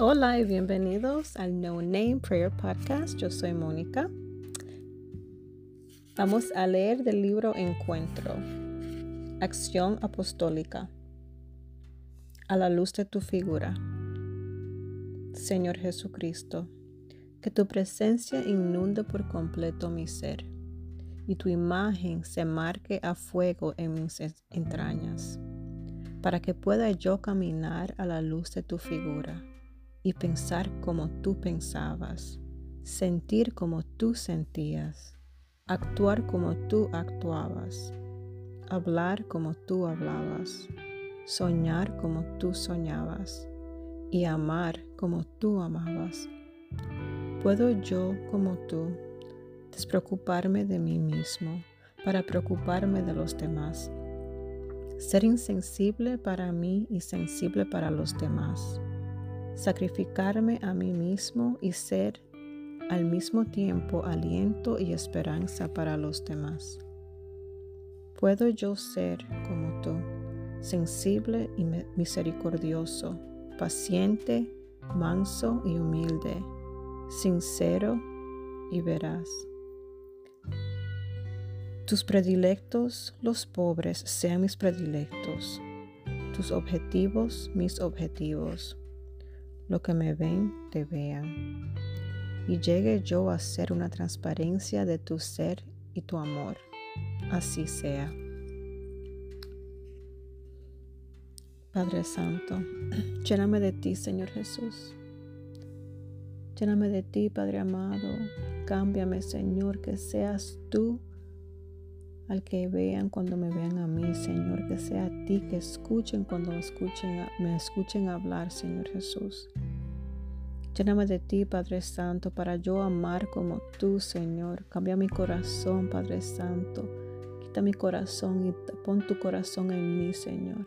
Hola y bienvenidos al No Name Prayer Podcast. Yo soy Mónica. Vamos a leer del libro Encuentro, Acción Apostólica, a la luz de tu figura. Señor Jesucristo, que tu presencia inunde por completo mi ser y tu imagen se marque a fuego en mis entrañas, para que pueda yo caminar a la luz de tu figura y pensar como tú pensabas, sentir como tú sentías, actuar como tú actuabas, hablar como tú hablabas, soñar como tú soñabas y amar como tú amabas. ¿Puedo yo, como tú, despreocuparme de mí mismo para preocuparme de los demás? Ser insensible para mí y sensible para los demás sacrificarme a mí mismo y ser al mismo tiempo aliento y esperanza para los demás. ¿Puedo yo ser como tú, sensible y misericordioso, paciente, manso y humilde, sincero y veraz? Tus predilectos, los pobres, sean mis predilectos, tus objetivos, mis objetivos lo que me ven te vean, y llegue yo a ser una transparencia de tu ser y tu amor. Así sea. Padre Santo, lléname de ti, Señor Jesús. Lléname de ti, Padre amado. Cámbiame, Señor, que seas tú al que vean cuando me vean a mí, Señor, que sea a ti que escuchen cuando me escuchen, me escuchen hablar, Señor Jesús. Lléname de ti, Padre Santo, para yo amar como tú, Señor. Cambia mi corazón, Padre Santo. Quita mi corazón y pon tu corazón en mí, Señor.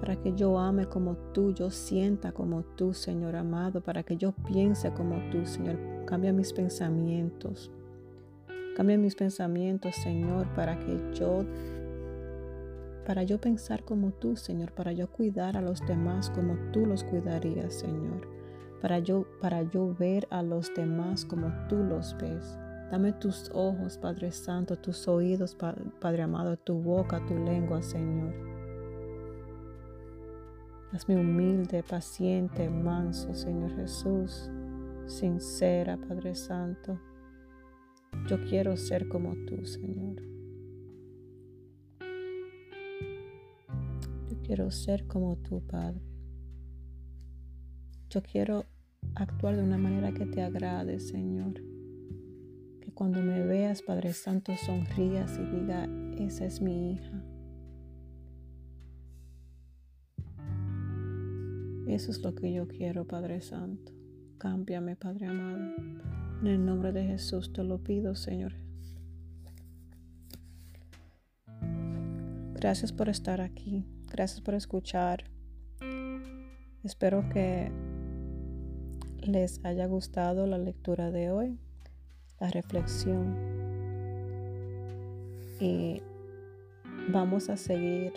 Para que yo ame como tú, yo sienta como tú, Señor amado, para que yo piense como tú, Señor. Cambia mis pensamientos. Cambia mis pensamientos, Señor, para que yo para yo pensar como tú, Señor, para yo cuidar a los demás como tú los cuidarías, Señor. Para yo para yo ver a los demás como tú los ves. Dame tus ojos, Padre Santo, tus oídos, Padre amado, tu boca, tu lengua, Señor. Hazme humilde, paciente, manso, Señor Jesús, sincera, Padre Santo. Yo quiero ser como tú, Señor. Yo quiero ser como tú, Padre. Yo quiero actuar de una manera que te agrade, Señor. Que cuando me veas, Padre Santo, sonrías y diga, esa es mi hija. Eso es lo que yo quiero, Padre Santo. Cámbiame, Padre amado. En el nombre de Jesús te lo pido, Señor. Gracias por estar aquí. Gracias por escuchar. Espero que les haya gustado la lectura de hoy, la reflexión. Y vamos a seguir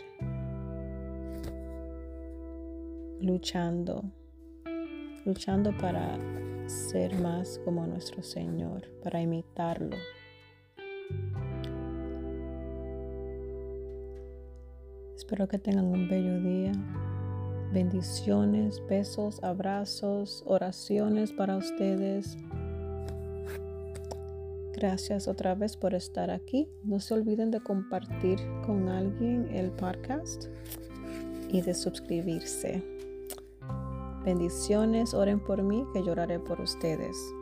luchando, luchando para ser más como nuestro Señor, para imitarlo. Espero que tengan un bello día. Bendiciones, besos, abrazos, oraciones para ustedes. Gracias otra vez por estar aquí. No se olviden de compartir con alguien el podcast y de suscribirse. Bendiciones, oren por mí, que lloraré por ustedes.